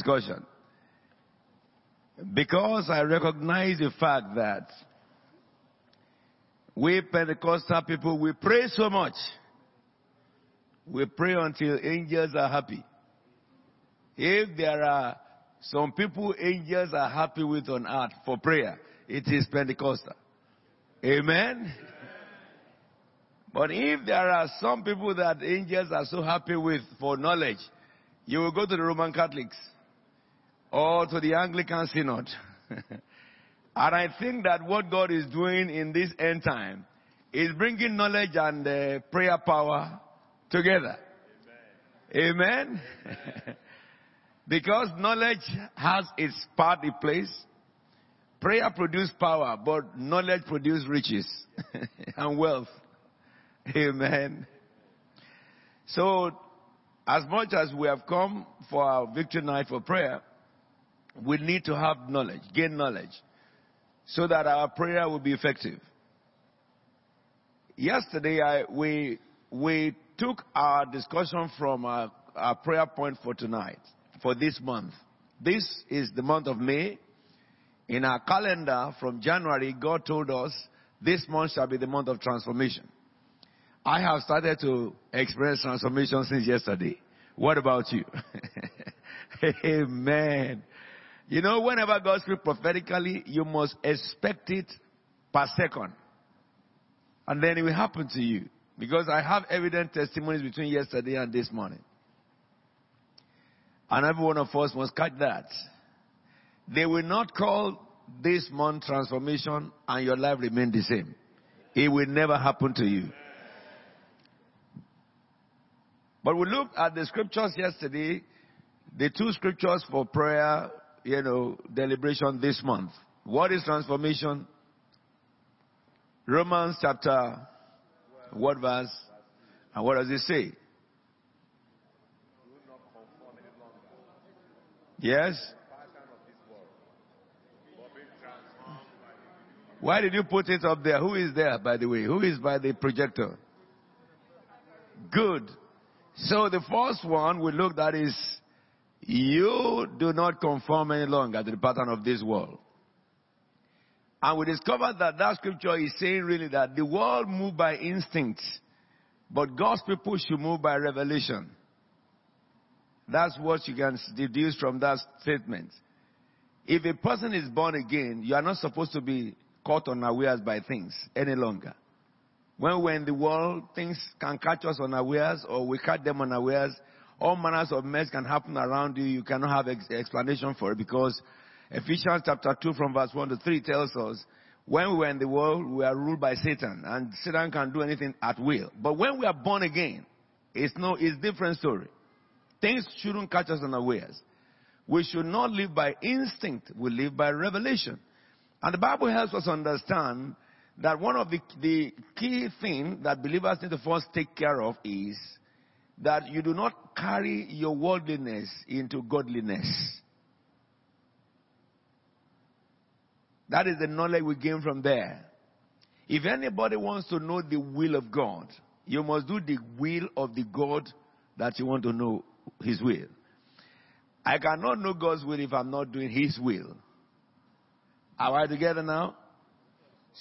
discussion. Because I recognize the fact that we Pentecostal people, we pray so much. We pray until angels are happy. If there are some people angels are happy with on earth for prayer, it is Pentecostal. Amen? But if there are some people that angels are so happy with for knowledge, you will go to the Roman Catholics or to the Anglican Synod. and I think that what God is doing in this end time is bringing knowledge and uh, prayer power together. Amen. Amen? because knowledge has its part in place. Prayer produces power, but knowledge produces riches and wealth. Amen. So, as much as we have come for our victory night for prayer, we need to have knowledge, gain knowledge, so that our prayer will be effective. Yesterday, I, we, we took our discussion from our, our prayer point for tonight, for this month. This is the month of May. In our calendar from January, God told us this month shall be the month of transformation. I have started to experience transformation since yesterday. What about you? Amen. You know, whenever God speaks prophetically, you must expect it per second. And then it will happen to you. Because I have evident testimonies between yesterday and this morning. And every one of us must catch that. They will not call this month transformation and your life remain the same. It will never happen to you. But we looked at the scriptures yesterday, the two scriptures for prayer, you know, deliberation this month. What is transformation? Romans chapter, what verse? And what does it say? Yes? Why did you put it up there? Who is there, by the way? Who is by the projector? Good. So the first one we looked at is you do not conform any longer to the pattern of this world. And we discovered that that scripture is saying really that the world move by instinct, but God's people should move by revelation. That's what you can deduce from that statement. If a person is born again, you are not supposed to be caught unawares by things any longer. When we're in the world, things can catch us unawares or we catch them unawares. All manners of mess can happen around you. You cannot have ex- explanation for it because Ephesians chapter 2 from verse 1 to 3 tells us when we were in the world, we are ruled by Satan and Satan can do anything at will. But when we are born again, it's no, it's different story. Things shouldn't catch us unawares. We should not live by instinct. We live by revelation. And the Bible helps us understand that one of the, the key things that believers need to first take care of is that you do not carry your worldliness into godliness. That is the knowledge we gain from there. If anybody wants to know the will of God, you must do the will of the God that you want to know His will. I cannot know God's will if I'm not doing His will. Are we together now?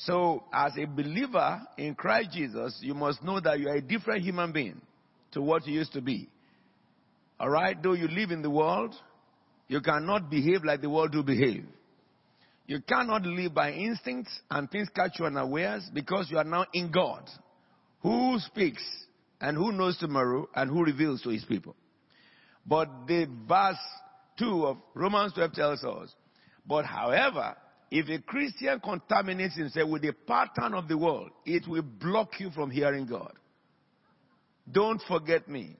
So, as a believer in Christ Jesus, you must know that you are a different human being to what you used to be. Alright? Though you live in the world, you cannot behave like the world do behave. You cannot live by instincts and things catch you unawares because you are now in God, who speaks and who knows tomorrow and who reveals to his people. But the verse 2 of Romans 12 tells us, but however, if a Christian contaminates himself with the pattern of the world, it will block you from hearing God. Don't forget me.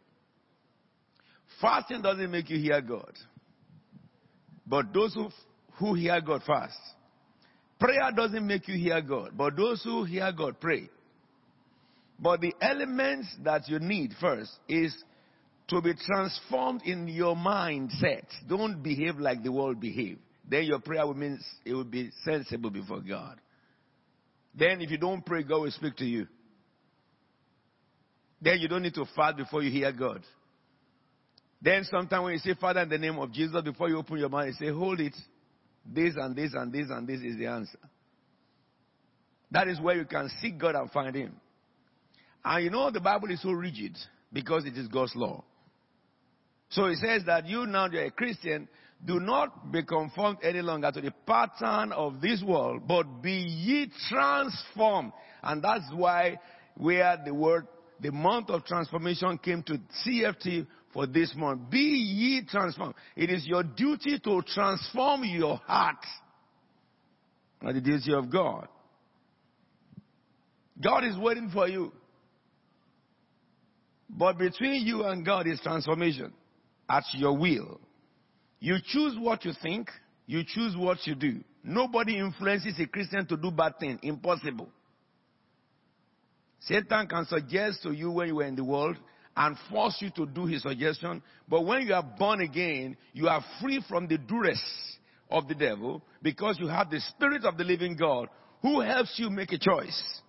Fasting doesn't make you hear God. But those who, who hear God fast. Prayer doesn't make you hear God. But those who hear God pray. But the elements that you need first is to be transformed in your mindset. Don't behave like the world behave then your prayer will mean it will be sensible before God. Then if you don't pray, God will speak to you. Then you don't need to fast before you hear God. Then sometimes when you say, Father, in the name of Jesus, before you open your mouth, you say, hold it. This and this and this and this is the answer. That is where you can seek God and find Him. And you know the Bible is so rigid because it is God's law. So it says that you now you're a Christian, do not be conformed any longer to the pattern of this world, but be ye transformed. And that's why where the word, the month of transformation came to CFT for this month. Be ye transformed. It is your duty to transform your heart. Not the duty of God. God is waiting for you. But between you and God is transformation at your will. You choose what you think, you choose what you do. Nobody influences a Christian to do bad things. Impossible. Satan can suggest to you when you were in the world and force you to do his suggestion, but when you are born again, you are free from the duress of the devil because you have the spirit of the living God who helps you make a choice.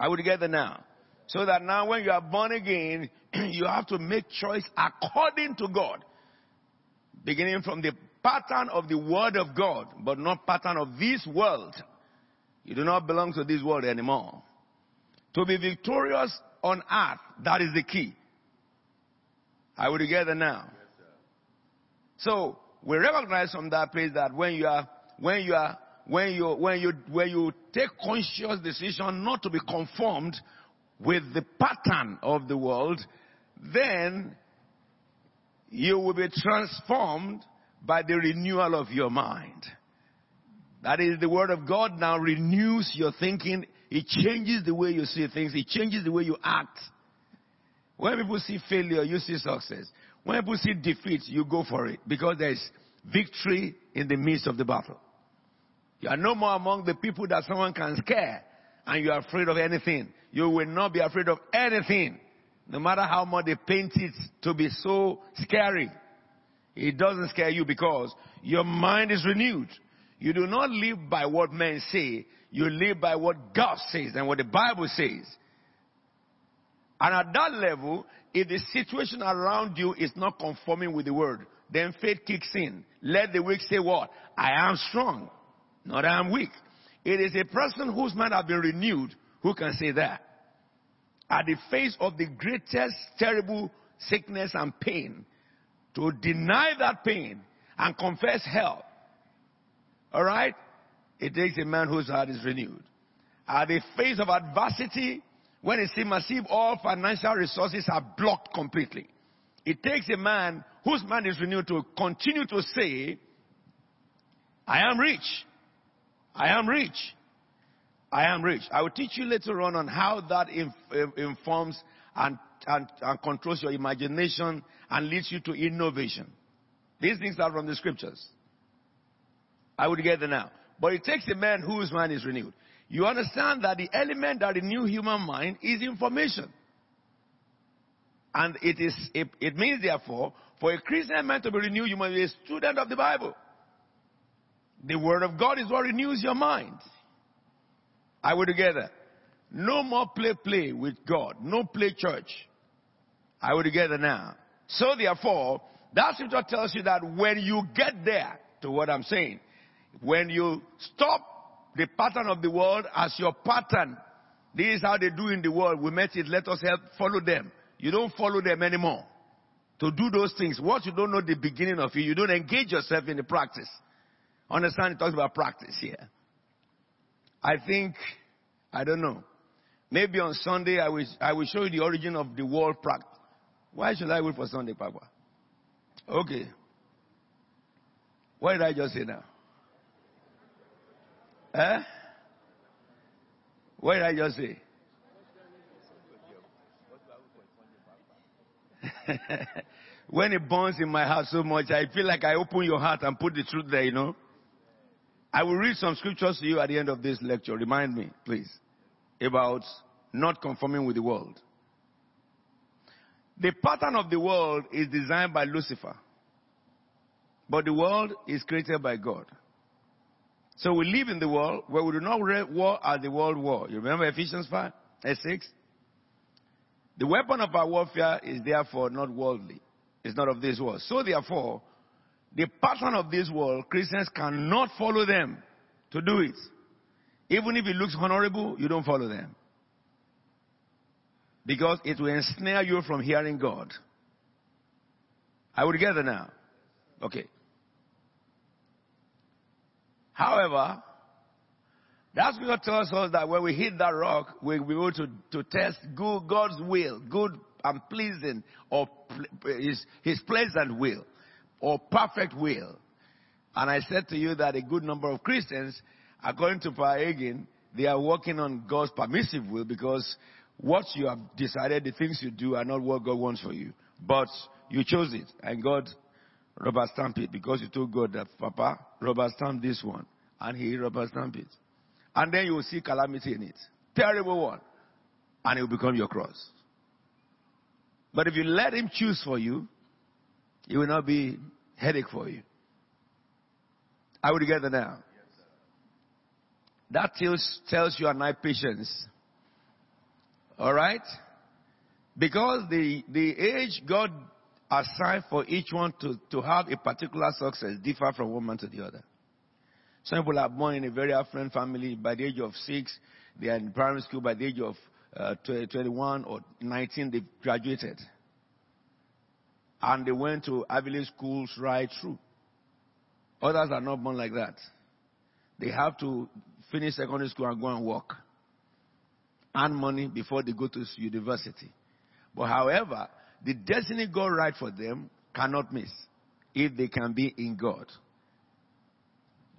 Would get there now. So that now when you are born again, you have to make choice according to God. Beginning from the pattern of the word of God, but not pattern of this world. You do not belong to this world anymore. To be victorious on earth, that is the key. Are we together now. So we recognize from that place that when you are when you are when you when you when you take conscious decision not to be conformed with the pattern of the world, then you will be transformed by the renewal of your mind. That is, the Word of God now renews your thinking. It changes the way you see things. It changes the way you act. When people see failure, you see success. When people see defeat, you go for it because there is victory in the midst of the battle. You are no more among the people that someone can scare and you are afraid of anything. You will not be afraid of anything. No matter how much they paint it to be so scary. It doesn't scare you because your mind is renewed. You do not live by what men say. You live by what God says and what the Bible says. And at that level, if the situation around you is not conforming with the word, then faith kicks in. Let the weak say what? I am strong, not I am weak. It is a person whose mind has been renewed who can say that. At the face of the greatest terrible sickness and pain, to deny that pain and confess hell. Alright? It takes a man whose heart is renewed. At the face of adversity, when it seems as if all financial resources are blocked completely, it takes a man whose mind is renewed to continue to say, I am rich. I am rich. I am rich. I will teach you later on on how that inf- informs and, and, and controls your imagination and leads you to innovation. These things are from the scriptures. I would get there now. But it takes a man whose mind is renewed. You understand that the element that renew human mind is information. And it is, it, it means therefore, for a Christian man to be renewed, you must be a student of the Bible. The Word of God is what renews your mind. Are we together? No more play play with God. No play church. Are we together now? So therefore, that scripture tells you that when you get there to what I'm saying, when you stop the pattern of the world as your pattern, this is how they do in the world. We met it. Let us help follow them. You don't follow them anymore. To do those things, what you don't know the beginning of it, you don't engage yourself in the practice. Understand it talks about practice here. I think, I don't know. Maybe on Sunday I will, I will show you the origin of the word practice. Why should I wait for Sunday, Papa? Okay. What did I just say now? Eh? What did I just say? when it burns in my heart so much, I feel like I open your heart and put the truth there, you know. I will read some scriptures to you at the end of this lecture. Remind me, please, about not conforming with the world. The pattern of the world is designed by Lucifer. But the world is created by God. So we live in the world where we do not war as the world war. You remember Ephesians 5, 6? The weapon of our warfare is therefore not worldly. It's not of this world. So therefore, the pattern of this world, Christians cannot follow them to do it. Even if it looks honorable, you don't follow them. Because it will ensnare you from hearing God. Are we together now? Okay. However, that's what tells us that when we hit that rock, we'll be able to, to test good, God's will, good and pleasing, or his, his pleasant will, or perfect will. And I said to you that a good number of Christians, according to Pa Hagin, they are working on God's permissive will because what you have decided, the things you do are not what God wants for you. But you chose it, and God rubber stamp it because you told God that, Papa, rubber stamp this one, and He rubber stamp it. And then you will see calamity in it. Terrible one. And it will become your cross. But if you let him choose for you, it will not be headache for you. Are we together now? That tells, tells you and I patience. Alright? Because the, the age God assigned for each one to, to have a particular success differ from one man to the other. Some people are born in a very affluent family. By the age of six, they are in primary school. By the age of uh, 21 or 19, they graduated. And they went to Ivy League schools right through. Others are not born like that. They have to finish secondary school and go and work. Earn money before they go to university. But however, the destiny God write for them cannot miss if they can be in God.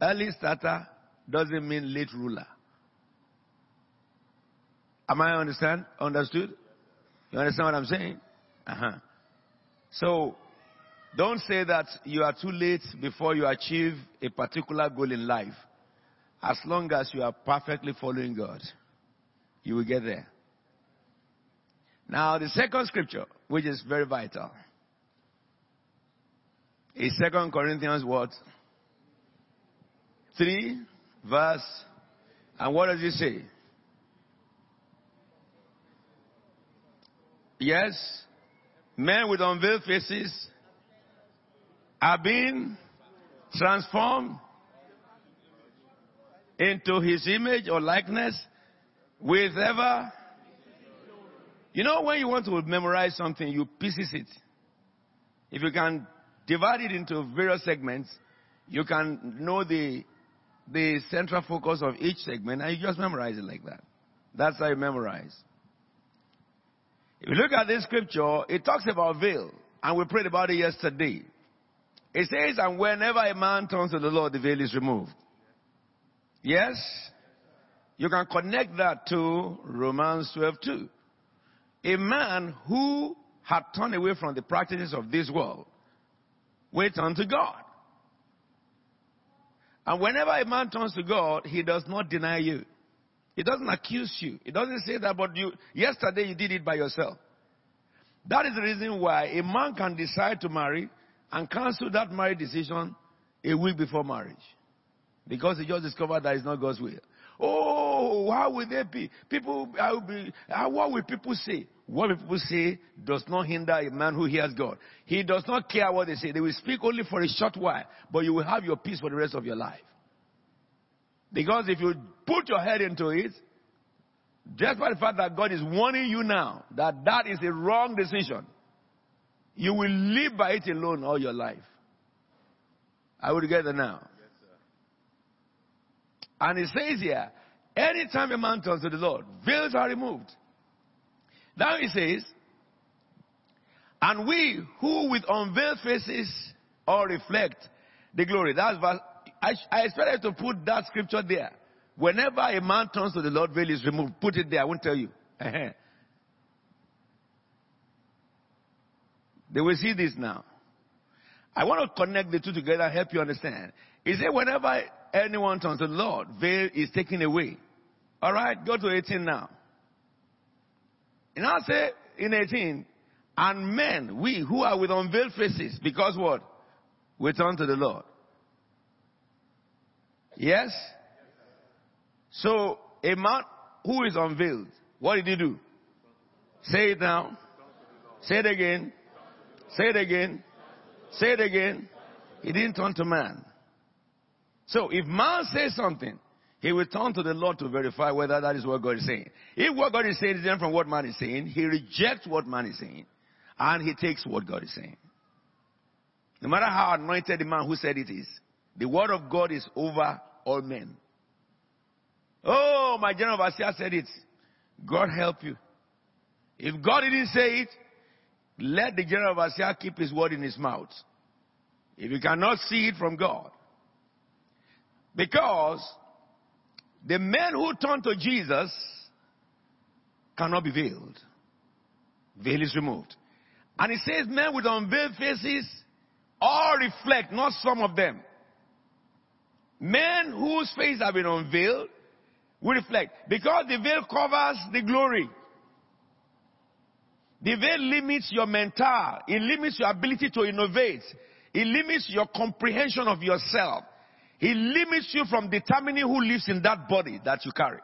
Early starter doesn't mean late ruler. Am I understand? Understood? You understand what I'm saying? Uh-huh. So, don't say that you are too late before you achieve a particular goal in life. As long as you are perfectly following God, you will get there. Now, the second scripture, which is very vital, is Second Corinthians what? 3, verse, and what does it say? Yes, men with unveiled faces are being transformed into his image or likeness with ever. You know, when you want to memorize something, you pieces it. If you can divide it into various segments, you can know the the central focus of each segment and you just memorize it like that. That's how you memorize. If you look at this scripture, it talks about veil, and we prayed about it yesterday. It says, and whenever a man turns to the Lord, the veil is removed. Yes? You can connect that to Romans 12 2. A man who had turned away from the practices of this world wait unto God. And whenever a man turns to God, he does not deny you. He doesn't accuse you. He doesn't say that, but you, yesterday you did it by yourself. That is the reason why a man can decide to marry and cancel that marriage decision a week before marriage. Because he just discovered that it's not God's will. Oh, how will they be? People, I will be, how, what will people say? What people say does not hinder a man who hears God. He does not care what they say. They will speak only for a short while, but you will have your peace for the rest of your life. Because if you put your head into it, just by the fact that God is warning you now that that is a wrong decision, you will live by it alone all your life. Are get together now? And it says here, anytime a man turns to the Lord, veils are removed. Now he says, and we who with unveiled faces all reflect the glory. That's verse, I, I expected to put that scripture there. Whenever a man turns to the Lord, veil is removed. Put it there. I won't tell you. they will see this now. I want to connect the two together and help you understand. He said, whenever anyone turns to the Lord, veil is taken away. All right, go to 18 now. And I say in 18, and men, we who are with unveiled faces, because what? We turn to the Lord. Yes? So, a man who is unveiled, what did he do? Say it now. Say it again. Say it again. Say it again. He didn't turn to man. So if man says something, he will turn to the Lord to verify whether that is what God is saying. If what God is saying is different from what man is saying, he rejects what man is saying and he takes what God is saying. No matter how anointed the man who said it is, the word of God is over all men. Oh, my general overseer said it. God help you. If God didn't say it, let the general overseer keep his word in his mouth. If you cannot see it from God. Because the men who turn to Jesus cannot be veiled. Veil is removed. And it says men with unveiled faces all reflect, not some of them. Men whose faces have been unveiled will reflect. Because the veil covers the glory. The veil limits your mental. It limits your ability to innovate. It limits your comprehension of yourself. It limits you from determining who lives in that body that you carry.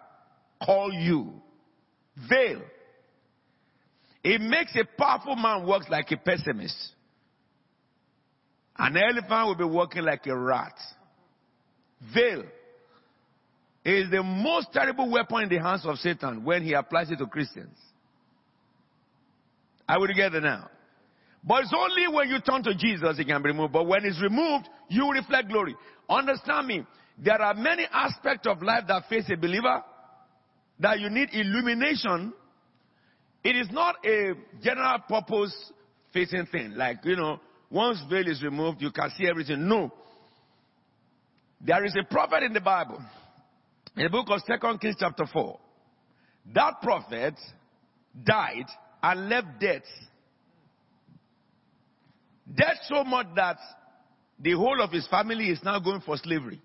Call you. Veil. It makes a powerful man work like a pessimist. An elephant will be walking like a rat. Veil is the most terrible weapon in the hands of Satan when he applies it to Christians. I will get together now. But it's only when you turn to Jesus it can be removed. But when it's removed, you reflect glory. Understand me. There are many aspects of life that face a believer that you need illumination. It is not a general purpose facing thing. Like, you know, once veil is removed, you can see everything. No. There is a prophet in the Bible. In the book of Second Kings chapter 4. That prophet died and left debt. Debt so much that the whole of his family is now going for slavery.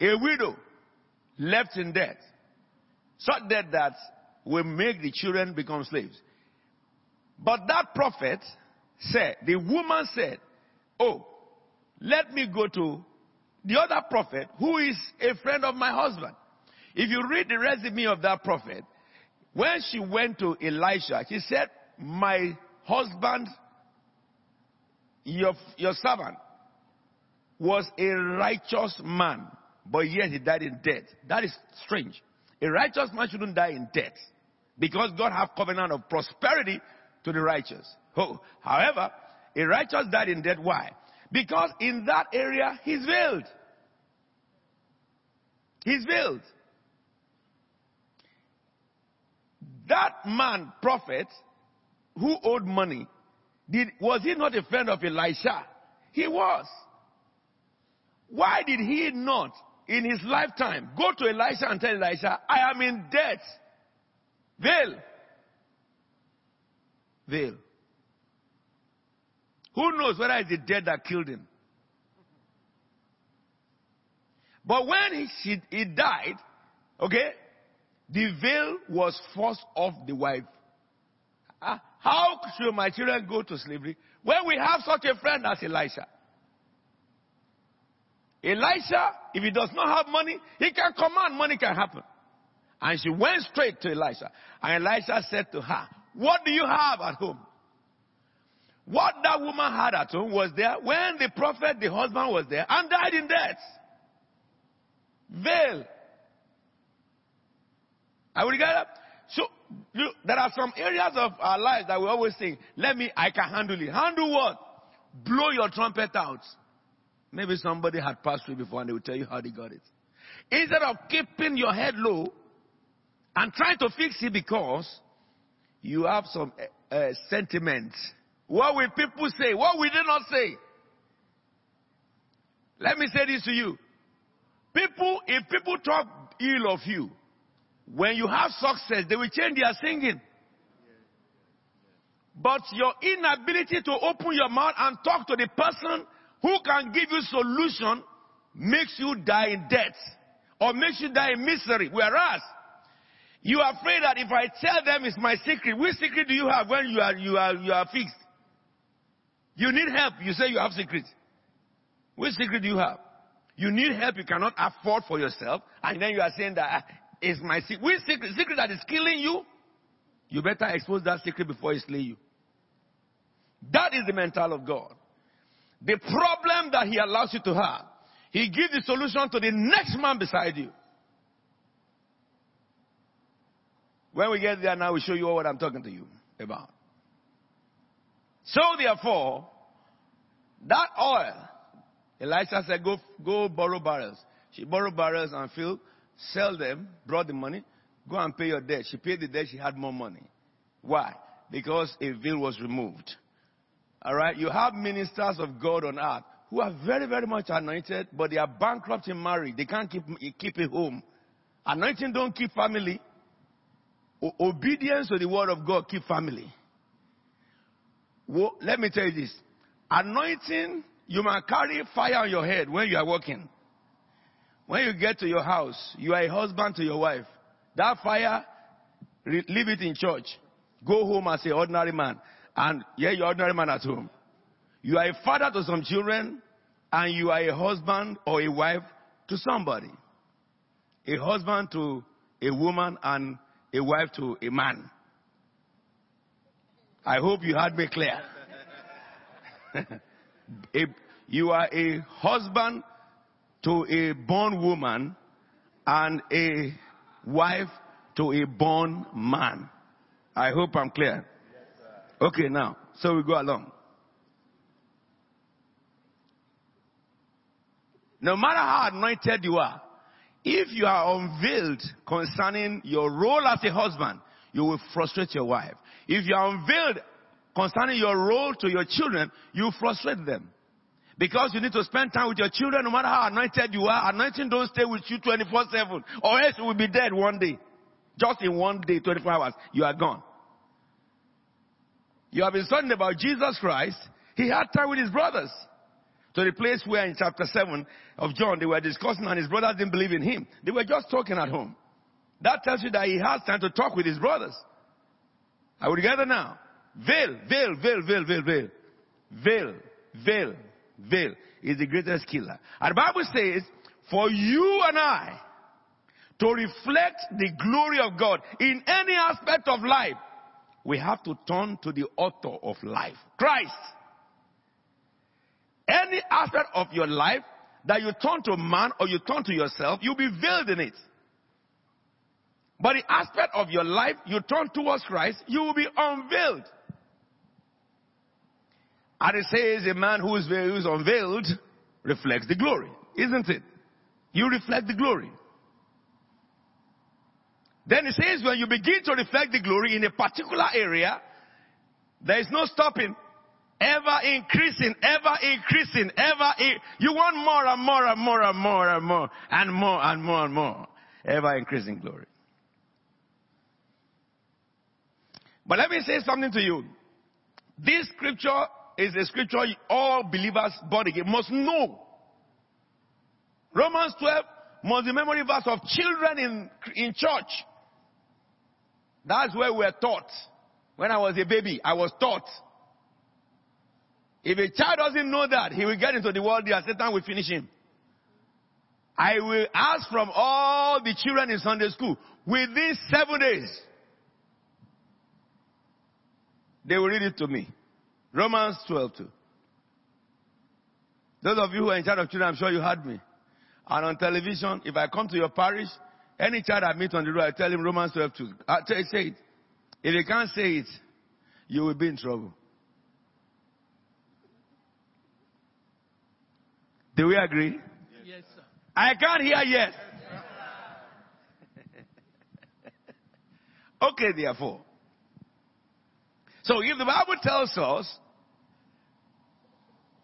A widow left in debt. Such debt that will make the children become slaves. But that prophet said, the woman said, Oh, let me go to the other prophet who is a friend of my husband. If you read the resume of that prophet, when she went to Elisha, she said, My husband, your, your servant, was a righteous man, but yet he died in debt. That is strange. A righteous man shouldn't die in debt because God have covenant of prosperity to the righteous. Oh, however, a righteous died in debt. Why? Because in that area he's veiled. He's veiled. That man, prophet, who owed money, did, was he not a friend of Elisha? He was. Why did he not, in his lifetime, go to Elisha and tell Elisha, I am in debt? Veil. Veil. Who knows whether it's the debt that killed him? But when he, he died, okay, the veil was forced off the wife. Uh, how should my children go to slavery when we have such a friend as Elisha? Elisha, if he does not have money, he can command money can happen. And she went straight to Elisha. And Elisha said to her, What do you have at home? What that woman had at home was there when the prophet, the husband was there and died in death. Veil. Are we together? So, look, there are some areas of our lives that we always think, let me, I can handle it. Handle what? Blow your trumpet out. Maybe somebody had passed through before and they will tell you how they got it. Instead of keeping your head low and trying to fix it because you have some uh, sentiments. What will people say? What will they not say? Let me say this to you. People, if people talk ill of you, when you have success, they will change their singing. But your inability to open your mouth and talk to the person who can give you solution makes you die in debt or makes you die in misery. Whereas you are afraid that if I tell them it's my secret, which secret do you have when you are you are you are fixed? You need help. You say you have secret. Which secret do you have? You need help you cannot afford for yourself, and then you are saying that is my secret. Which secret? Secret that is killing you? You better expose that secret before he slay you. That is the mental of God. The problem that he allows you to have, he gives the solution to the next man beside you. When we get there now, we show you all what I'm talking to you about. So therefore, that oil, Elisha said, go, go borrow barrels. She borrowed barrels and filled, sell them, brought the money, go and pay your debt. She paid the debt, she had more money. Why? Because a veil was removed. Alright, you have ministers of God on earth who are very, very much anointed, but they are bankrupt in marriage. They can't keep, keep it home. Anointing don't keep family. O- obedience to the word of God keep family. Well, let me tell you this. Anointing, you might carry fire on your head when you are working. When you get to your house, you are a husband to your wife. That fire, leave it in church. Go home as an ordinary man. And yeah, you're ordinary man at home. You are a father to some children, and you are a husband or a wife to somebody. A husband to a woman and a wife to a man. I hope you heard me clear. a, you are a husband to a born woman and a wife to a born man. I hope I'm clear. okay, now, so we go along. No matter how anointed you are, if you are unveiled concerning your role as a husband, you will frustrate your wife. If you are unveiled concerning your role to your children, you frustrate them. Because you need to spend time with your children no matter how anointed you are. Anointing don't stay with you 24-7 or else you will be dead one day. Just in one day, 24 hours, you are gone. You have been studying about Jesus Christ. He had time with his brothers. To the place where in chapter 7 of John they were discussing and his brothers didn't believe in him. They were just talking at home. That tells you that he has time to talk with his brothers. Are we together now? Veil, veil, veil, veil, veil, veil. Veil, veil, veil is the greatest killer. And the Bible says, for you and I to reflect the glory of God in any aspect of life, we have to turn to the author of life, Christ. Any aspect of your life that you turn to man or you turn to yourself, you'll be veiled in it. But the aspect of your life you turn towards Christ, you will be unveiled. And it says a man who is, who is unveiled reflects the glory, isn't it? You reflect the glory. Then it says when you begin to reflect the glory in a particular area, there is no stopping. Ever increasing, ever increasing, ever, you want more and more and more and more and more and more and more and more. Ever increasing glory. But let me say something to you. This scripture is a scripture all believers born again must know. Romans 12 must be memory verse of children in, in church. That's where we're taught. When I was a baby, I was taught. If a child doesn't know that, he will get into the world there, Satan will finish him. I will ask from all the children in Sunday school within seven days. They will read it to me. Romans 12 2. Those of you who are in charge of children, I'm sure you heard me. And on television, if I come to your parish, any child I meet on the road, I tell him Romans 12 2. Uh, I tell, say it. If you can't say it, you will be in trouble. Do we agree? Yes, sir. I can't hear yes. okay, therefore. So if the Bible tells us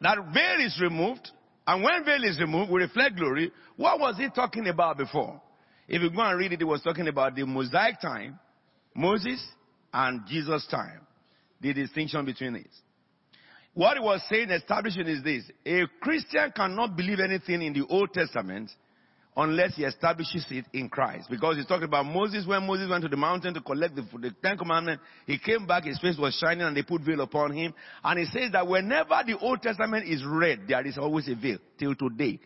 that veil is removed, and when veil is removed, we reflect glory, what was he talking about before? If you go and read it, it was talking about the Mosaic time, Moses and Jesus' time, the distinction between it. What he was saying, establishing is this. A Christian cannot believe anything in the Old Testament unless he establishes it in Christ. Because he's talking about Moses, when Moses went to the mountain to collect the, the Ten Commandments, he came back, his face was shining and they put veil upon him. And he says that whenever the Old Testament is read, there is always a veil, till today.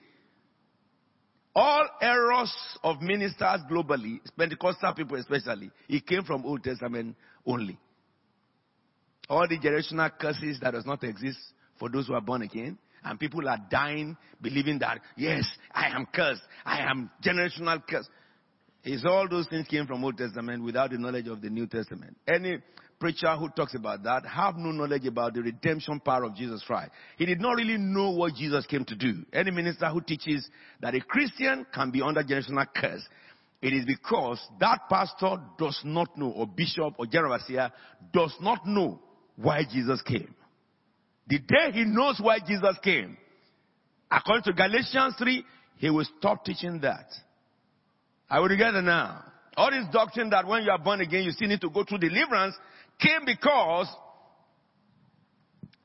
All errors of ministers globally, Pentecostal people especially, it came from Old Testament only. All the generational curses that does not exist for those who are born again. And people are dying believing that, yes, I am cursed. I am generational cursed. Is all those things came from Old Testament without the knowledge of the New Testament. Any preacher who talks about that have no knowledge about the redemption power of Jesus Christ. He did not really know what Jesus came to do. Any minister who teaches that a Christian can be under generational curse, it is because that pastor does not know, or bishop or general does not know why Jesus came. The day he knows why Jesus came, according to Galatians 3, he will stop teaching that. Are we together now? All this doctrine that when you are born again, you still need to go through deliverance came because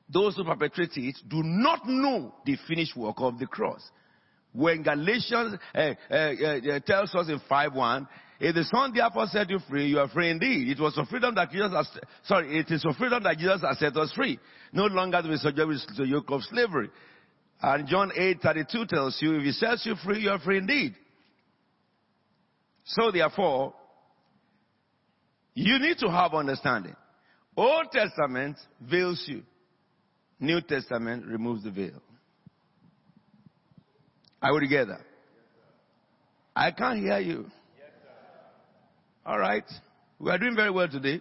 those who perpetrate it do not know the finished work of the cross. When Galatians uh, uh, uh, tells us in 5.1, if the Son therefore set you free, you are free indeed. It was for freedom that Jesus has, sorry, it is for freedom that Jesus has set us free. No longer to be subject to the yoke of slavery. And John 8.32 tells you, if he sets you free, you are free indeed. So therefore, you need to have understanding. Old Testament veils you. New Testament removes the veil. Are we together? I can't hear you. All right. We are doing very well today.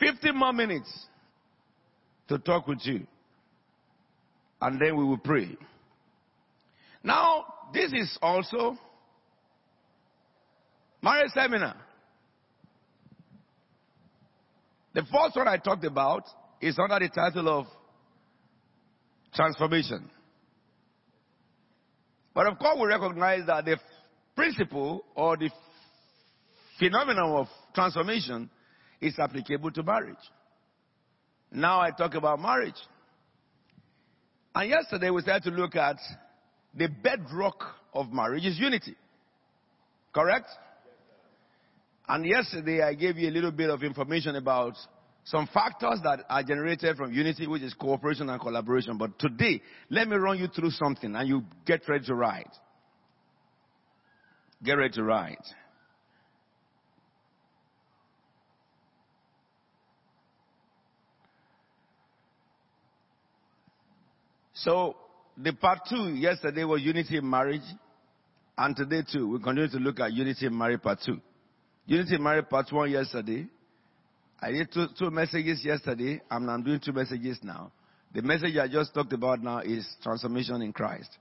50 more minutes to talk with you. And then we will pray. Now, this is also marriage seminar. The first one I talked about is under the title of transformation. But of course, we recognize that the principle or the phenomenon of transformation is applicable to marriage. Now I talk about marriage. And yesterday we started to look at the bedrock of marriage is unity. Correct? And yesterday I gave you a little bit of information about some factors that are generated from unity, which is cooperation and collaboration. But today, let me run you through something and you get ready to write. Get ready to write. So, the part two yesterday was unity in marriage. And today too, we continue to look at unity in marriage part two. Unity in Marriage Part 1 yesterday. I did two, two messages yesterday, and I'm doing two messages now. The message I just talked about now is transformation in Christ.